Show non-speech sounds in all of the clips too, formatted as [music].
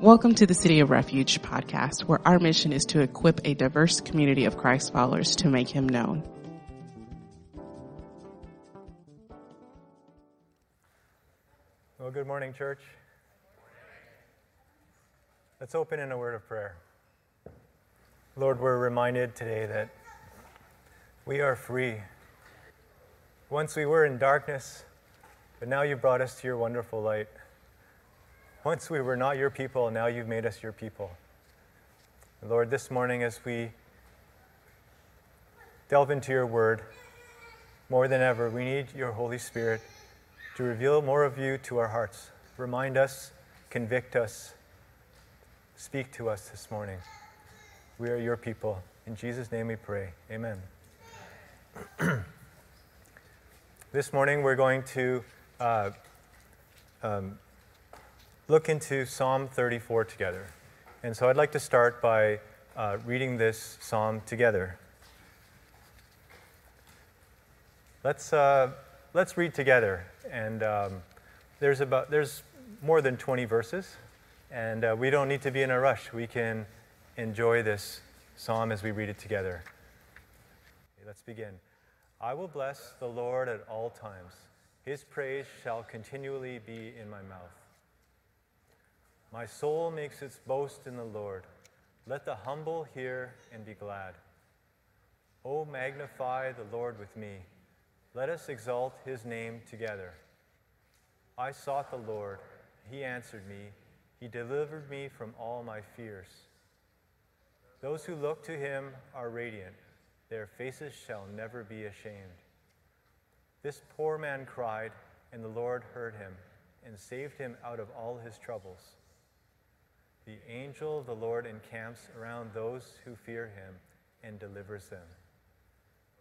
Welcome to the City of Refuge podcast, where our mission is to equip a diverse community of Christ followers to make him known. Well, good morning, church. Let's open in a word of prayer. Lord, we're reminded today that we are free. Once we were in darkness, but now you brought us to your wonderful light. Once we were not your people, now you've made us your people. Lord, this morning as we delve into your word, more than ever, we need your Holy Spirit to reveal more of you to our hearts. Remind us, convict us, speak to us this morning. We are your people. In Jesus' name we pray. Amen. [clears throat] this morning we're going to uh, um, look into Psalm 34 together. And so I'd like to start by uh, reading this psalm together. Let's, uh, let's read together. And um, there's, about, there's more than 20 verses, and uh, we don't need to be in a rush. We can enjoy this psalm as we read it together. Okay, let's begin. I will bless the Lord at all times. His praise shall continually be in my mouth. My soul makes its boast in the Lord. Let the humble hear and be glad. Oh, magnify the Lord with me. Let us exalt his name together. I sought the Lord. He answered me. He delivered me from all my fears. Those who look to him are radiant. Their faces shall never be ashamed. This poor man cried, and the Lord heard him and saved him out of all his troubles. Angel of the Lord encamps around those who fear him and delivers them.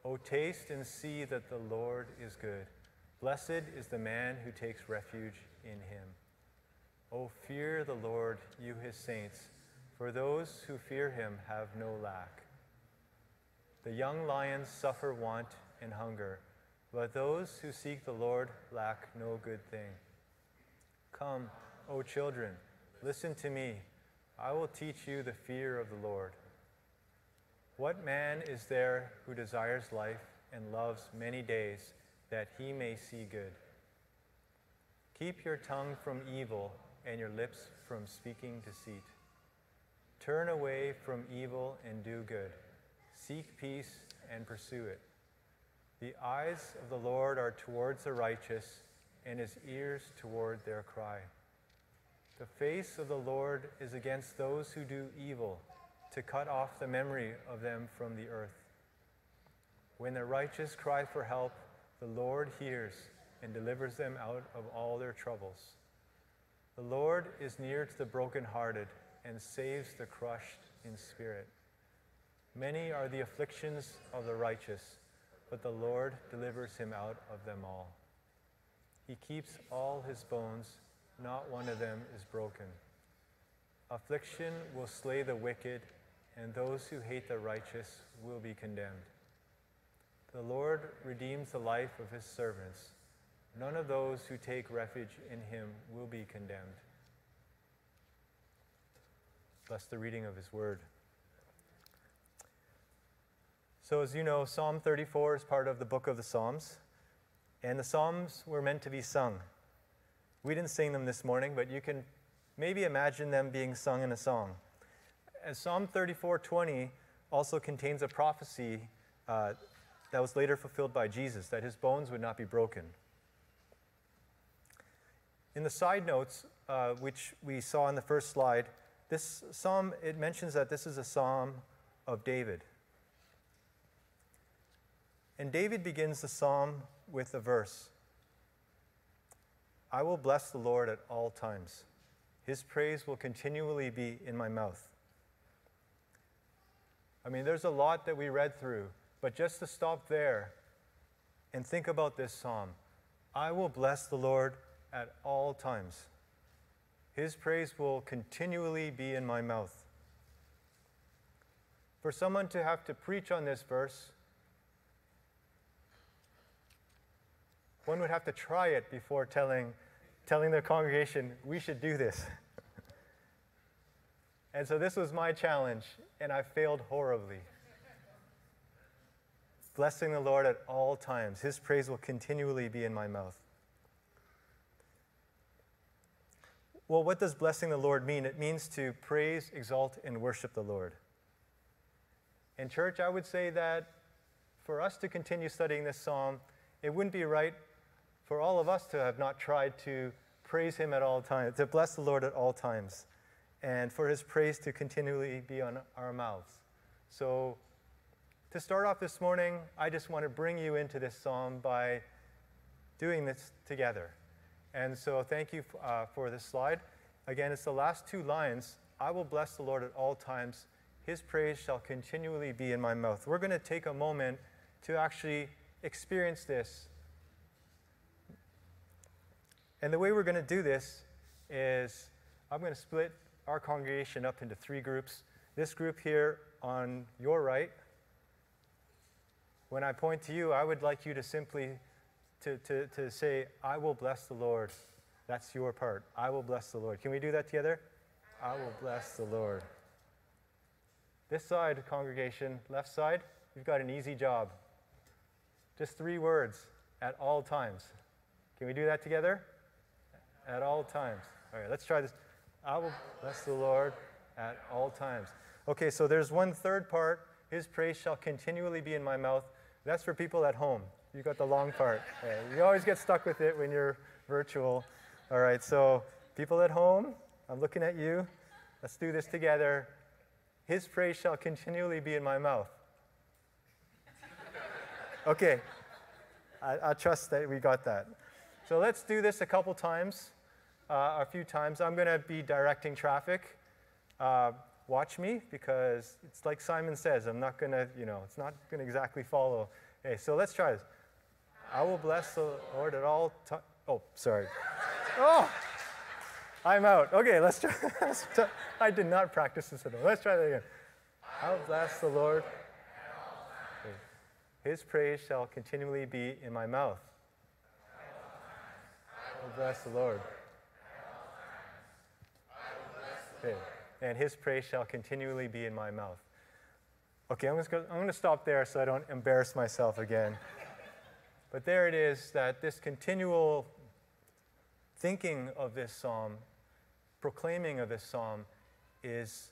O taste and see that the Lord is good. Blessed is the man who takes refuge in him. O fear the Lord, you his saints, for those who fear him have no lack. The young lions suffer want and hunger, but those who seek the Lord lack no good thing. Come, O children, listen to me. I will teach you the fear of the Lord. What man is there who desires life and loves many days that he may see good? Keep your tongue from evil and your lips from speaking deceit. Turn away from evil and do good. Seek peace and pursue it. The eyes of the Lord are towards the righteous, and his ears toward their cry. The face of the Lord is against those who do evil, to cut off the memory of them from the earth. When the righteous cry for help, the Lord hears and delivers them out of all their troubles. The Lord is near to the brokenhearted and saves the crushed in spirit. Many are the afflictions of the righteous, but the Lord delivers him out of them all. He keeps all his bones not one of them is broken. Affliction will slay the wicked, and those who hate the righteous will be condemned. The Lord redeems the life of his servants. None of those who take refuge in him will be condemned. Bless the reading of his word. So, as you know, Psalm 34 is part of the book of the Psalms, and the Psalms were meant to be sung. We didn't sing them this morning, but you can maybe imagine them being sung in a song. As Psalm 34:20 also contains a prophecy uh, that was later fulfilled by Jesus, that his bones would not be broken. In the side notes, uh, which we saw in the first slide, this psalm it mentions that this is a psalm of David. And David begins the psalm with a verse I will bless the Lord at all times. His praise will continually be in my mouth. I mean, there's a lot that we read through, but just to stop there and think about this psalm I will bless the Lord at all times. His praise will continually be in my mouth. For someone to have to preach on this verse, one would have to try it before telling telling their congregation, we should do this. And so this was my challenge, and I failed horribly. Blessing the Lord at all times. His praise will continually be in my mouth. Well, what does blessing the Lord mean? It means to praise, exalt, and worship the Lord. In church, I would say that for us to continue studying this psalm, it wouldn't be right for all of us to have not tried to praise Him at all times, to bless the Lord at all times, and for His praise to continually be on our mouths. So, to start off this morning, I just want to bring you into this psalm by doing this together. And so, thank you uh, for this slide. Again, it's the last two lines I will bless the Lord at all times. His praise shall continually be in my mouth. We're going to take a moment to actually experience this. And the way we're going to do this is I'm going to split our congregation up into three groups. This group here on your right, when I point to you, I would like you to simply to, to, to say, I will bless the Lord. That's your part. I will bless the Lord. Can we do that together? I will bless the Lord. This side, congregation, left side, you've got an easy job. Just three words at all times. Can we do that together? At all times. All right, let's try this. I will bless the Lord at all times. Okay, so there's one third part. His praise shall continually be in my mouth. That's for people at home. You got the long part. you always get stuck with it when you're virtual. All right, so people at home, I'm looking at you. Let's do this together. His praise shall continually be in my mouth. Okay, I, I trust that we got that. So let's do this a couple times, uh, a few times. I'm going to be directing traffic. Uh, watch me because it's like Simon says, I'm not going to, you know, it's not going to exactly follow. Hey, so let's try this. I will bless the Lord at all times. Oh, sorry. Oh, I'm out. Okay, let's try. [laughs] let's try. I did not practice this at all. Let's try that again. I will bless the Lord. His praise shall continually be in my mouth. I will bless the Lord. And his praise shall continually be in my mouth. Okay, I'm going to stop there so I don't embarrass myself again. But there it is that this continual thinking of this psalm, proclaiming of this psalm, is,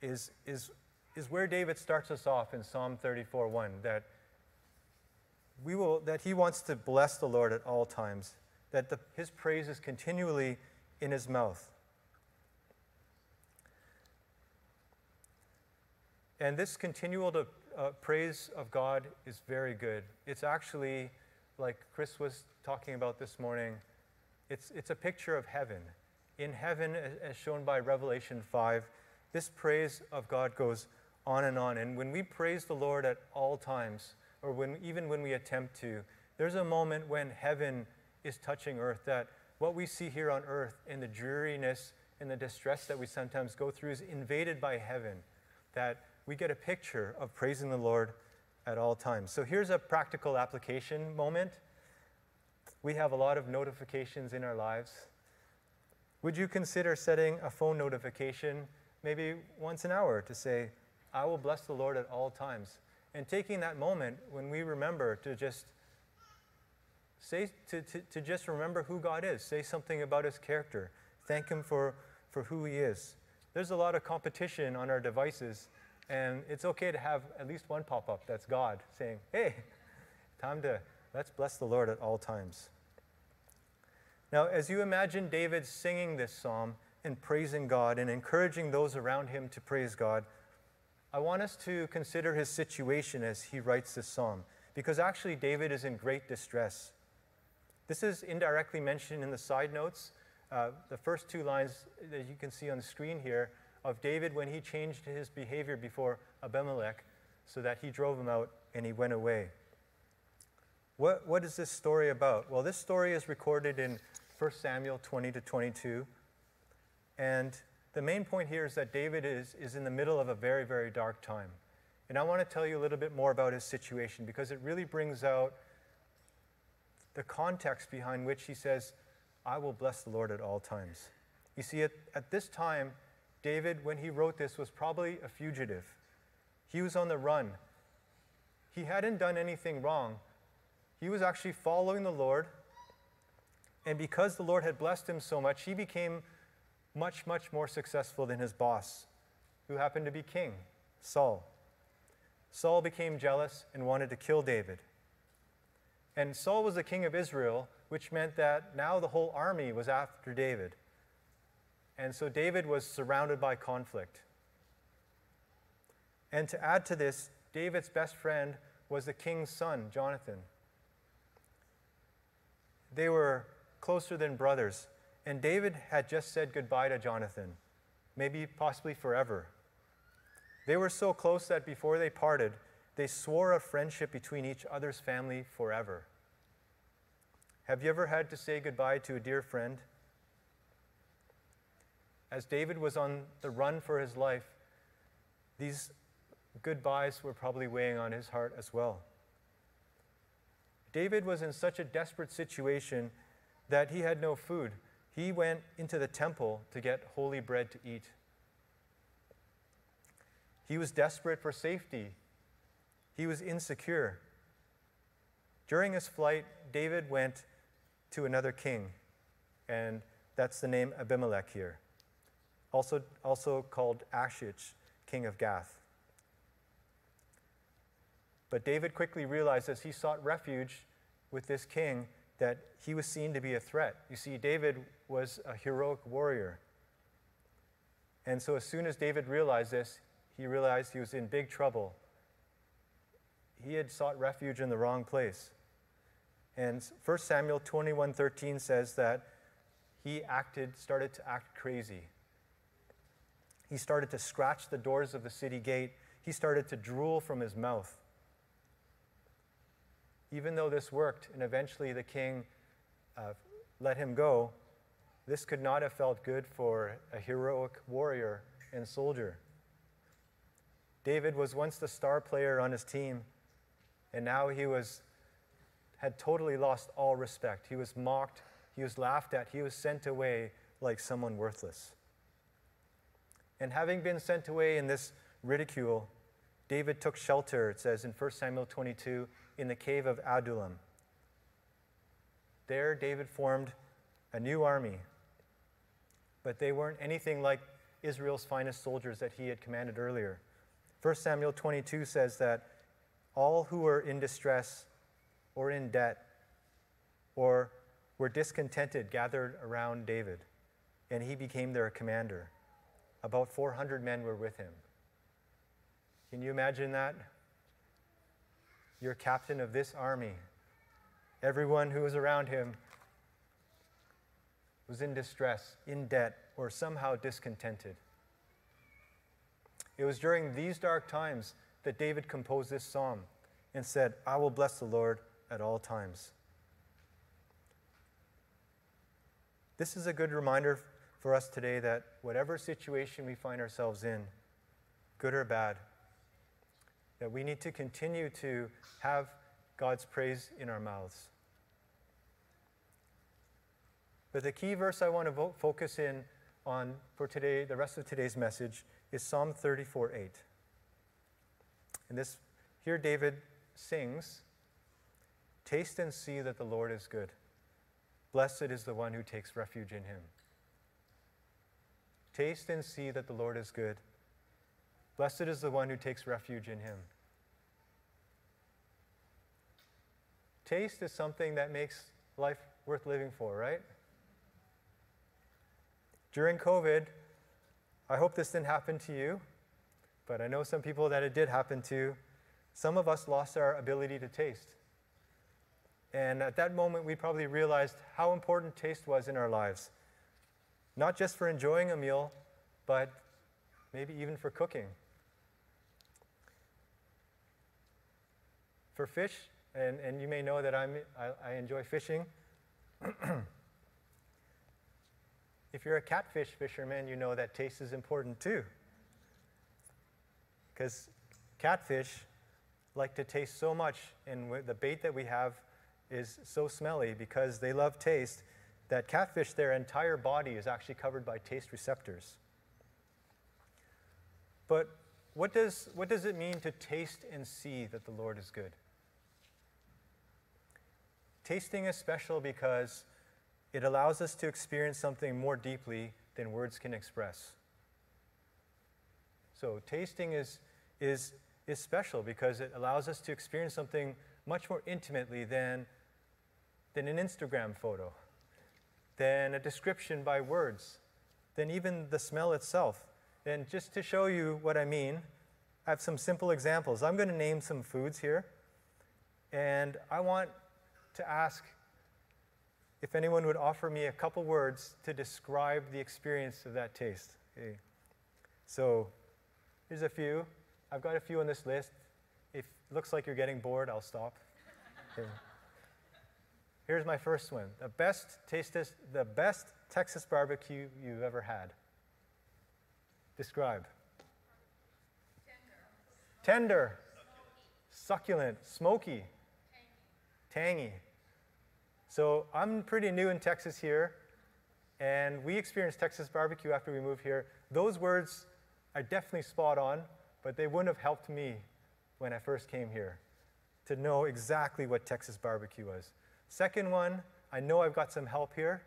is, is, is where David starts us off in Psalm 34 1. That, we will, that he wants to bless the Lord at all times, that the, his praise is continually in his mouth. And this continual to, uh, praise of God is very good. It's actually like Chris was talking about this morning, it's, it's a picture of heaven. In heaven, as shown by Revelation 5, this praise of God goes on and on. And when we praise the Lord at all times, or when, even when we attempt to, there's a moment when heaven is touching earth that what we see here on earth in the dreariness and the distress that we sometimes go through is invaded by heaven. That we get a picture of praising the Lord at all times. So here's a practical application moment. We have a lot of notifications in our lives. Would you consider setting a phone notification maybe once an hour to say, I will bless the Lord at all times? And taking that moment when we remember to just say to, to, to just remember who God is, say something about his character, thank him for, for who he is. There's a lot of competition on our devices and it's okay to have at least one pop up that's God saying, hey, time to let's bless the Lord at all times. Now, as you imagine David singing this psalm and praising God and encouraging those around him to praise God, I want us to consider his situation as he writes this psalm, because actually David is in great distress. This is indirectly mentioned in the side notes. Uh, the first two lines that you can see on the screen here of David when he changed his behavior before Abimelech so that he drove him out and he went away. What, what is this story about? Well, this story is recorded in 1 Samuel 20 to 22. And the main point here is that David is, is in the middle of a very, very dark time. And I want to tell you a little bit more about his situation because it really brings out the context behind which he says, I will bless the Lord at all times. You see, at, at this time, David, when he wrote this, was probably a fugitive. He was on the run. He hadn't done anything wrong. He was actually following the Lord. And because the Lord had blessed him so much, he became much, much more successful than his boss, who happened to be king, Saul. Saul became jealous and wanted to kill David. And Saul was the king of Israel, which meant that now the whole army was after David. And so David was surrounded by conflict. And to add to this, David's best friend was the king's son, Jonathan. They were closer than brothers, and David had just said goodbye to Jonathan, maybe possibly forever. They were so close that before they parted, they swore a friendship between each other's family forever. Have you ever had to say goodbye to a dear friend? As David was on the run for his life, these goodbyes were probably weighing on his heart as well. David was in such a desperate situation that he had no food. He went into the temple to get holy bread to eat. He was desperate for safety. He was insecure. During his flight, David went to another king, and that's the name Abimelech here, also, also called Achish, king of Gath. But David quickly realized as he sought refuge with this king that he was seen to be a threat. You see, David was a heroic warrior. And so, as soon as David realized this, he realized he was in big trouble. He had sought refuge in the wrong place. And 1 Samuel 21:13 says that he acted started to act crazy. He started to scratch the doors of the city gate. He started to drool from his mouth even though this worked and eventually the king uh, let him go, this could not have felt good for a heroic warrior and soldier. David was once the star player on his team, and now he was had totally lost all respect. He was mocked, he was laughed at, he was sent away like someone worthless. And having been sent away in this ridicule, David took shelter, it says in 1 Samuel 22, in the cave of Adullam. There, David formed a new army, but they weren't anything like Israel's finest soldiers that he had commanded earlier. 1 Samuel 22 says that all who were in distress or in debt or were discontented gathered around David, and he became their commander. About 400 men were with him. Can you imagine that? You're captain of this army. Everyone who was around him was in distress, in debt, or somehow discontented. It was during these dark times that David composed this psalm and said, I will bless the Lord at all times. This is a good reminder for us today that whatever situation we find ourselves in, good or bad, that we need to continue to have God's praise in our mouths. But the key verse I want to vo- focus in on for today, the rest of today's message, is Psalm 34 8. And this, here David sings, Taste and see that the Lord is good. Blessed is the one who takes refuge in him. Taste and see that the Lord is good. Blessed is the one who takes refuge in him. Taste is something that makes life worth living for, right? During COVID, I hope this didn't happen to you, but I know some people that it did happen to. Some of us lost our ability to taste. And at that moment, we probably realized how important taste was in our lives. Not just for enjoying a meal, but maybe even for cooking. For fish, and, and you may know that I'm, I, I enjoy fishing. [clears throat] if you're a catfish fisherman, you know that taste is important too. Because catfish like to taste so much, and the bait that we have is so smelly because they love taste that catfish, their entire body is actually covered by taste receptors. But what does, what does it mean to taste and see that the Lord is good? Tasting is special because it allows us to experience something more deeply than words can express. So, tasting is, is, is special because it allows us to experience something much more intimately than, than an Instagram photo, than a description by words, than even the smell itself. And just to show you what I mean, I have some simple examples. I'm going to name some foods here, and I want to ask if anyone would offer me a couple words to describe the experience of that taste. Okay. So here's a few. I've got a few on this list. If it looks like you're getting bored, I'll stop. Okay. Here's my first one. The best tastest, the best Texas barbecue you've ever had. Describe. Tender. Tender. Succulent. Smoky. Tangy. Tangy. So I'm pretty new in Texas here, and we experienced Texas barbecue after we moved here. Those words are definitely spot on, but they wouldn't have helped me when I first came here to know exactly what Texas barbecue was. Second one, I know I've got some help here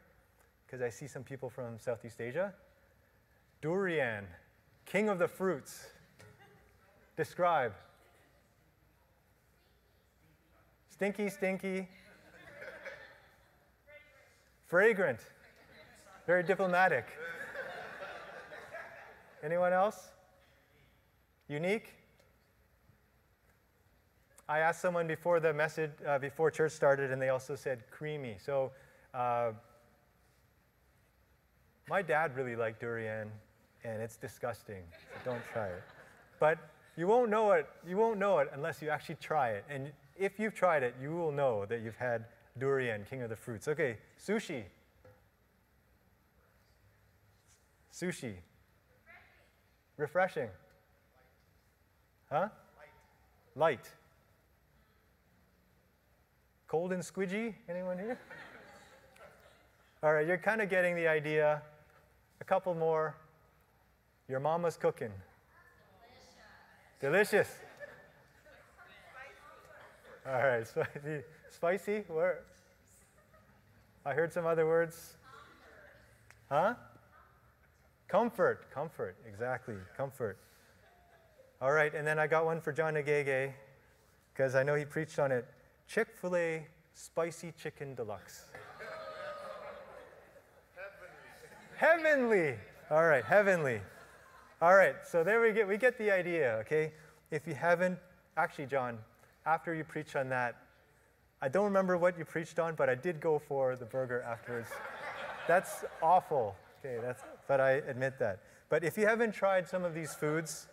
because I see some people from Southeast Asia. Durian, king of the fruits. Describe. Stinky, stinky. Fragrant. Very diplomatic. Anyone else? Unique? I asked someone before the message, uh, before church started, and they also said creamy. So, uh, my dad really liked durian, and it's disgusting. So don't try it. But you won't know it. You won't know it unless you actually try it. And if you've tried it, you will know that you've had durian, king of the fruits. Okay, sushi. Sushi. Refreshing. Huh? Light. Light. Cold and squidgy? Anyone here? All right, you're kind of getting the idea. A couple more. Your mama's cooking. Delicious. Delicious. All right, spicy. Spicy? Where? I heard some other words. Huh? Comfort. Comfort. Exactly. Comfort. All right, and then I got one for John Agege because I know he preached on it. Chick fil A Spicy Chicken Deluxe. Heavenly. heavenly. All right, heavenly. All right, so there we get we get the idea, okay? If you haven't actually John, after you preach on that, I don't remember what you preached on, but I did go for the burger afterwards. that's awful. Okay, that's, but I admit that. But if you haven't tried some of these foods,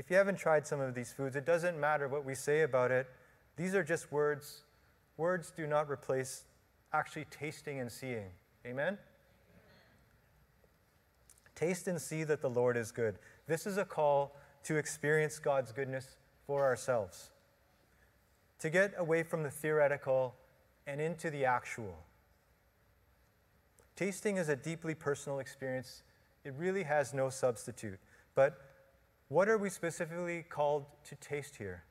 if you haven't tried some of these foods, it doesn't matter what we say about it. These are just words. Words do not replace actually tasting and seeing. Amen? Taste and see that the Lord is good. This is a call to experience God's goodness for ourselves to get away from the theoretical and into the actual. Tasting is a deeply personal experience. It really has no substitute. But what are we specifically called to taste here?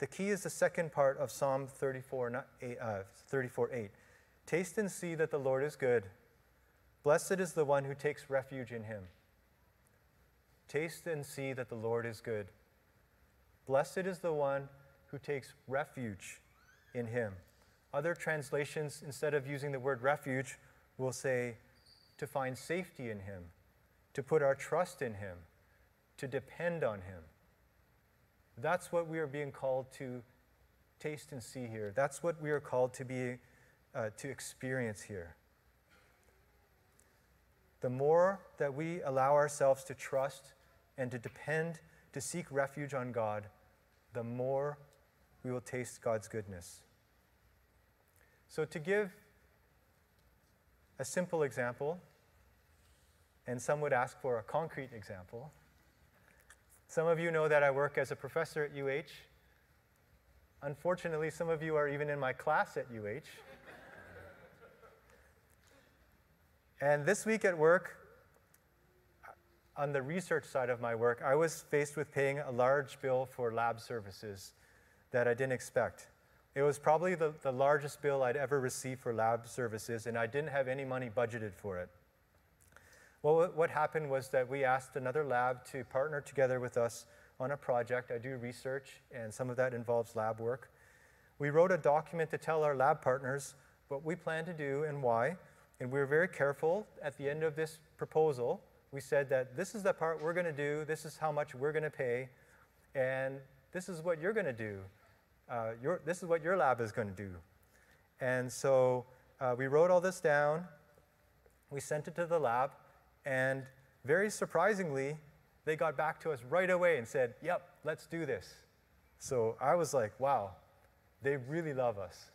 The key is the second part of Psalm 34, uh, 34 8. Taste and see that the Lord is good. Blessed is the one who takes refuge in him. Taste and see that the Lord is good. Blessed is the one who takes refuge in him. Other translations, instead of using the word refuge, will say to find safety in him, to put our trust in him, to depend on him. That's what we are being called to taste and see here. That's what we are called to be uh, to experience here. The more that we allow ourselves to trust and to depend, to seek refuge on God, the more we will taste God's goodness. So, to give a simple example, and some would ask for a concrete example, some of you know that I work as a professor at UH. Unfortunately, some of you are even in my class at UH. and this week at work, on the research side of my work, I was faced with paying a large bill for lab services that I didn't expect. It was probably the, the largest bill I'd ever received for lab services, and I didn't have any money budgeted for it. Well, what happened was that we asked another lab to partner together with us on a project. I do research, and some of that involves lab work. We wrote a document to tell our lab partners what we plan to do and why, and we were very careful at the end of this proposal. We said that this is the part we're going to do, this is how much we're going to pay, and this is what you're going to do uh, your, this is what your lab is going to do. And so uh, we wrote all this down, we sent it to the lab, and very surprisingly, they got back to us right away and said, Yep, let's do this. So I was like, wow, they really love us.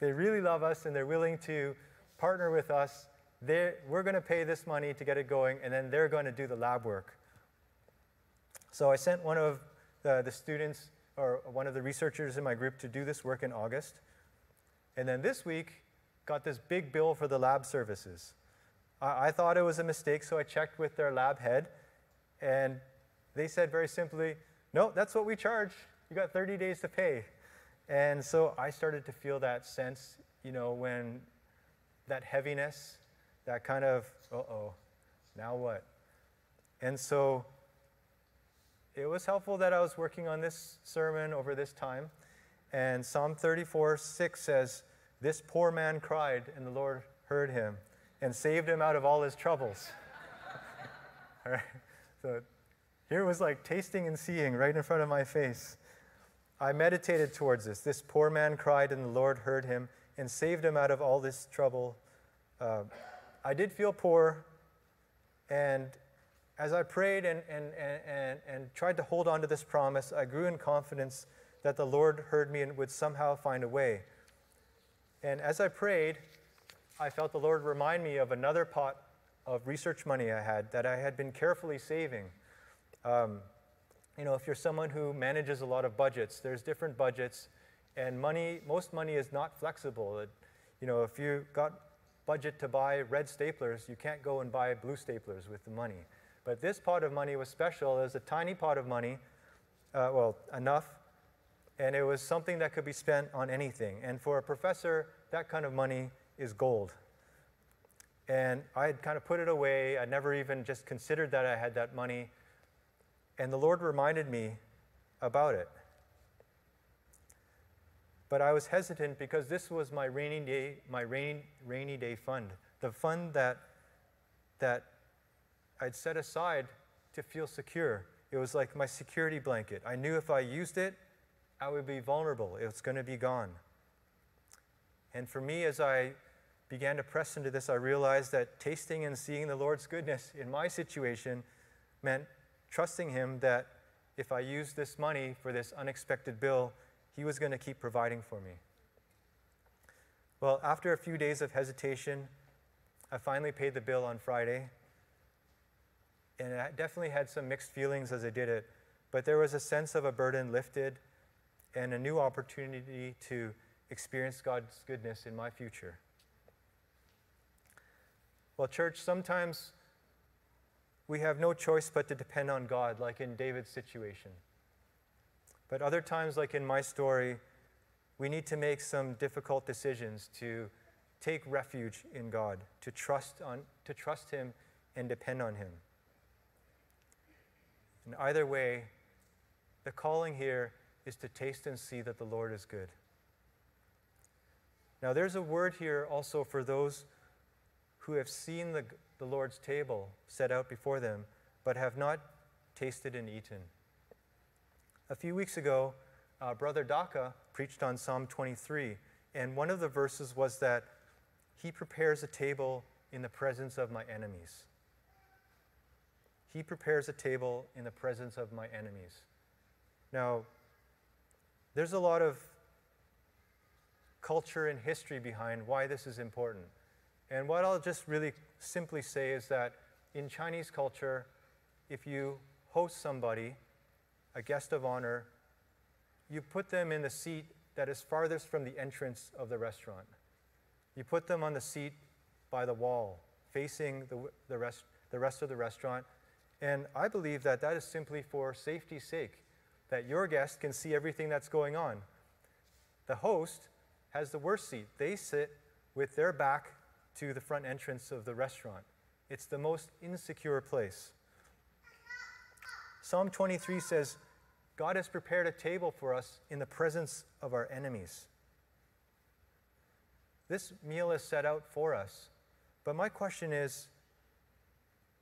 they really love us, and they're willing to partner with us. They're, we're going to pay this money to get it going, and then they're going to do the lab work. So I sent one of the, the students or one of the researchers in my group to do this work in August. And then this week, got this big bill for the lab services. I, I thought it was a mistake, so I checked with their lab head, and they said very simply, No, that's what we charge. You got 30 days to pay. And so I started to feel that sense, you know, when that heaviness, that kind of, uh oh, now what? And so it was helpful that I was working on this sermon over this time. And Psalm 34 6 says, This poor man cried, and the Lord heard him and saved him out of all his troubles. [laughs] all right? So here was like tasting and seeing right in front of my face. I meditated towards this. This poor man cried, and the Lord heard him and saved him out of all this trouble. Uh, I did feel poor, and as I prayed and, and, and, and tried to hold on to this promise, I grew in confidence that the Lord heard me and would somehow find a way. And as I prayed, I felt the Lord remind me of another pot of research money I had that I had been carefully saving. Um, you know, if you're someone who manages a lot of budgets, there's different budgets, and money, most money is not flexible. It, you know, if you got budget to buy red staplers, you can't go and buy blue staplers with the money. But this pot of money was special. It was a tiny pot of money, uh, well, enough, and it was something that could be spent on anything. And for a professor, that kind of money is gold. And I had kind of put it away. I never even just considered that I had that money. And the Lord reminded me about it. But I was hesitant because this was my rainy day, my rainy, rainy day fund, the fund that, that I'd set aside to feel secure. It was like my security blanket. I knew if I used it, I would be vulnerable. It was going to be gone. And for me, as I began to press into this, I realized that tasting and seeing the Lord's goodness in my situation meant trusting Him that if I used this money for this unexpected bill, He was going to keep providing for me. Well, after a few days of hesitation, I finally paid the bill on Friday and I definitely had some mixed feelings as I did it, but there was a sense of a burden lifted and a new opportunity to experience God's goodness in my future. Well, church, sometimes we have no choice but to depend on God, like in David's situation. But other times, like in my story, we need to make some difficult decisions to take refuge in God, to trust, on, to trust Him and depend on Him. And either way, the calling here is to taste and see that the Lord is good. Now, there's a word here also for those who have seen the, the Lord's table set out before them, but have not tasted and eaten. A few weeks ago, uh, Brother Daka preached on Psalm 23, and one of the verses was that he prepares a table in the presence of my enemies. He prepares a table in the presence of my enemies. Now, there's a lot of culture and history behind why this is important. And what I'll just really simply say is that in Chinese culture, if you host somebody, a guest of honor, you put them in the seat that is farthest from the entrance of the restaurant. You put them on the seat by the wall, facing the, the, rest, the rest of the restaurant. And I believe that that is simply for safety's sake, that your guest can see everything that's going on. The host has the worst seat. They sit with their back to the front entrance of the restaurant. It's the most insecure place. Psalm 23 says, God has prepared a table for us in the presence of our enemies. This meal is set out for us. But my question is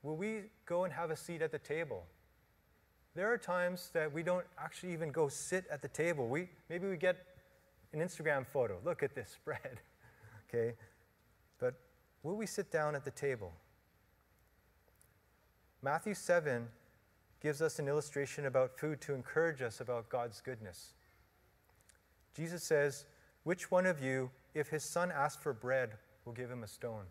will we go and have a seat at the table? There are times that we don't actually even go sit at the table. We, maybe we get an Instagram photo. Look at this [laughs] spread. okay? Will we sit down at the table? Matthew 7 gives us an illustration about food to encourage us about God's goodness. Jesus says, Which one of you, if his son asks for bread, will give him a stone?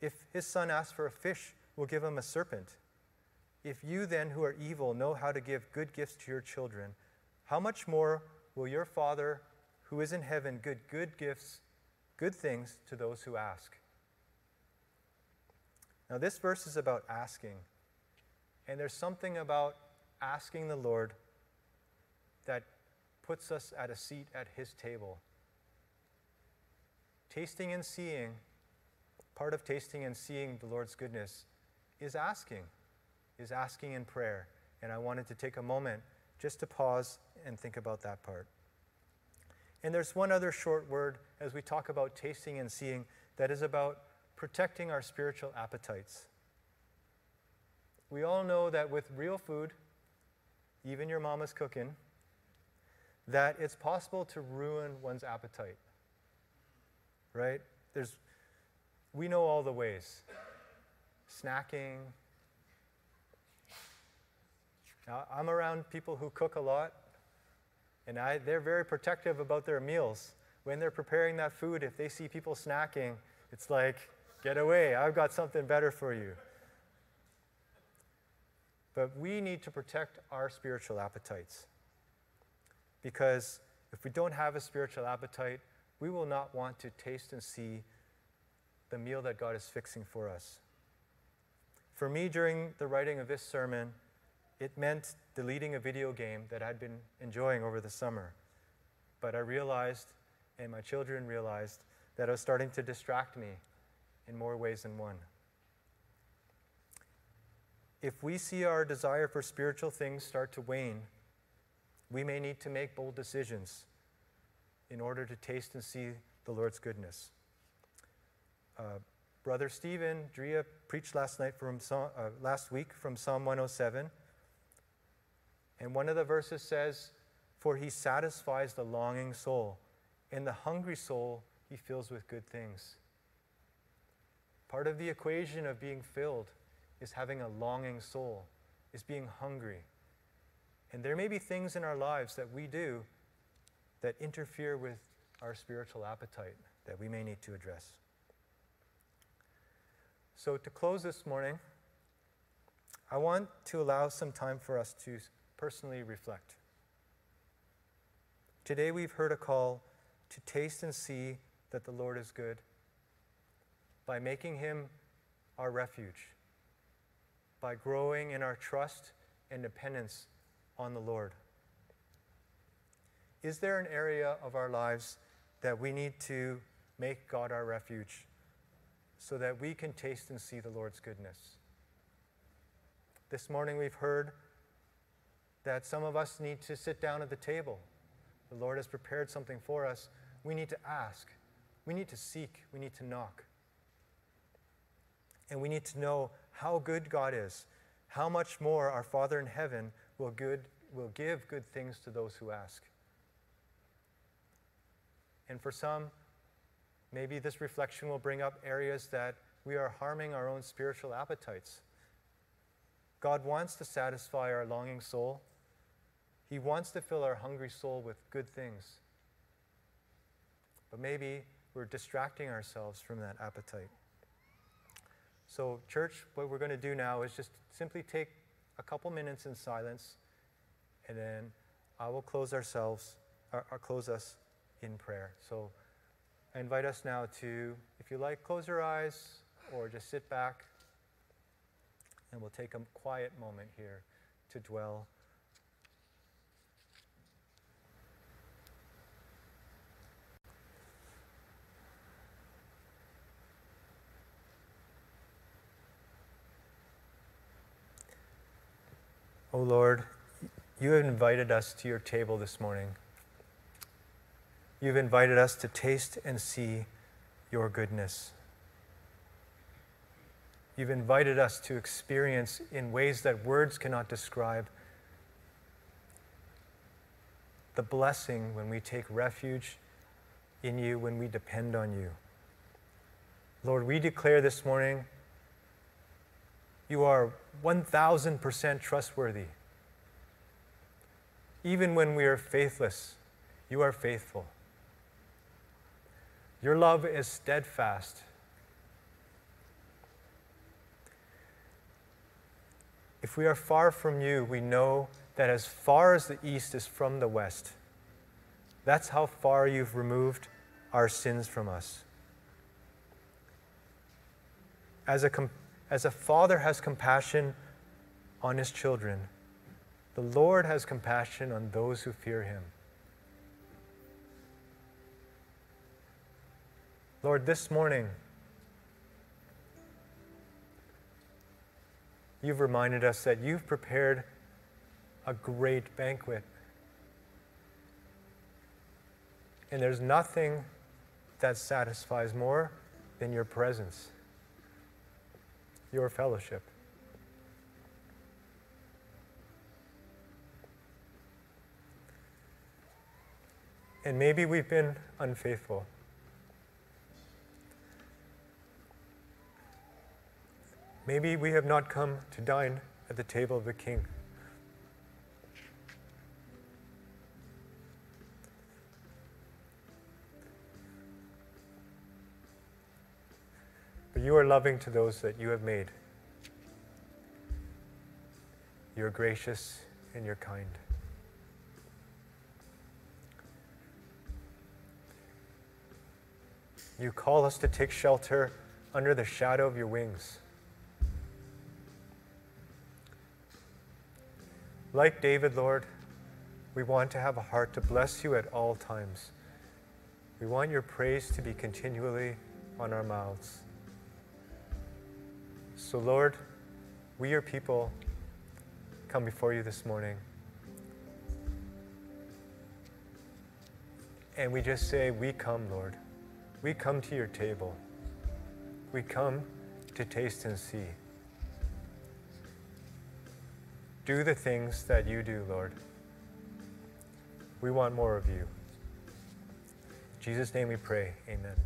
If his son asks for a fish, will give him a serpent? If you then, who are evil, know how to give good gifts to your children, how much more will your Father who is in heaven give good gifts, good things to those who ask? Now, this verse is about asking. And there's something about asking the Lord that puts us at a seat at His table. Tasting and seeing, part of tasting and seeing the Lord's goodness is asking, is asking in prayer. And I wanted to take a moment just to pause and think about that part. And there's one other short word as we talk about tasting and seeing that is about protecting our spiritual appetites. We all know that with real food, even your mama's cooking, that it's possible to ruin one's appetite. Right? There's, we know all the ways snacking. Now, I'm around people who cook a lot, and I, they're very protective about their meals. When they're preparing that food, if they see people snacking, it's like, get away, I've got something better for you. But we need to protect our spiritual appetites. Because if we don't have a spiritual appetite, we will not want to taste and see the meal that God is fixing for us. For me, during the writing of this sermon, it meant deleting a video game that I'd been enjoying over the summer. But I realized, and my children realized, that it was starting to distract me in more ways than one if we see our desire for spiritual things start to wane, we may need to make bold decisions in order to taste and see the Lord's goodness. Uh, Brother Stephen Drea preached last night from uh, last week from Psalm 107, and one of the verses says, "For he satisfies the longing soul, and the hungry soul he fills with good things." Part of the equation of being filled is having a longing soul, is being hungry. And there may be things in our lives that we do that interfere with our spiritual appetite that we may need to address. So, to close this morning, I want to allow some time for us to personally reflect. Today, we've heard a call to taste and see that the Lord is good by making him our refuge by growing in our trust and dependence on the Lord. Is there an area of our lives that we need to make God our refuge so that we can taste and see the Lord's goodness? This morning we've heard that some of us need to sit down at the table. The Lord has prepared something for us. We need to ask, we need to seek, we need to knock. And we need to know how good God is, how much more our Father in heaven will, good, will give good things to those who ask. And for some, maybe this reflection will bring up areas that we are harming our own spiritual appetites. God wants to satisfy our longing soul. He wants to fill our hungry soul with good things. But maybe we're distracting ourselves from that appetite. So, church, what we're going to do now is just simply take a couple minutes in silence, and then I will close ourselves, or, or close us in prayer. So, I invite us now to, if you like, close your eyes or just sit back And we'll take a quiet moment here to dwell. Oh Lord, you have invited us to your table this morning. You've invited us to taste and see your goodness. You've invited us to experience in ways that words cannot describe the blessing when we take refuge in you, when we depend on you. Lord, we declare this morning you are 1000% trustworthy. Even when we are faithless, you are faithful. Your love is steadfast. If we are far from you, we know that as far as the east is from the west, that's how far you've removed our sins from us. As a, as a father has compassion on his children, the Lord has compassion on those who fear him. Lord, this morning, you've reminded us that you've prepared a great banquet. And there's nothing that satisfies more than your presence, your fellowship. And maybe we've been unfaithful. Maybe we have not come to dine at the table of the King. But you are loving to those that you have made. You're gracious and you're kind. You call us to take shelter under the shadow of your wings. Like David, Lord, we want to have a heart to bless you at all times. We want your praise to be continually on our mouths. So, Lord, we, your people, come before you this morning. And we just say, We come, Lord. We come to your table. We come to taste and see. Do the things that you do, Lord. We want more of you. In Jesus' name we pray. Amen.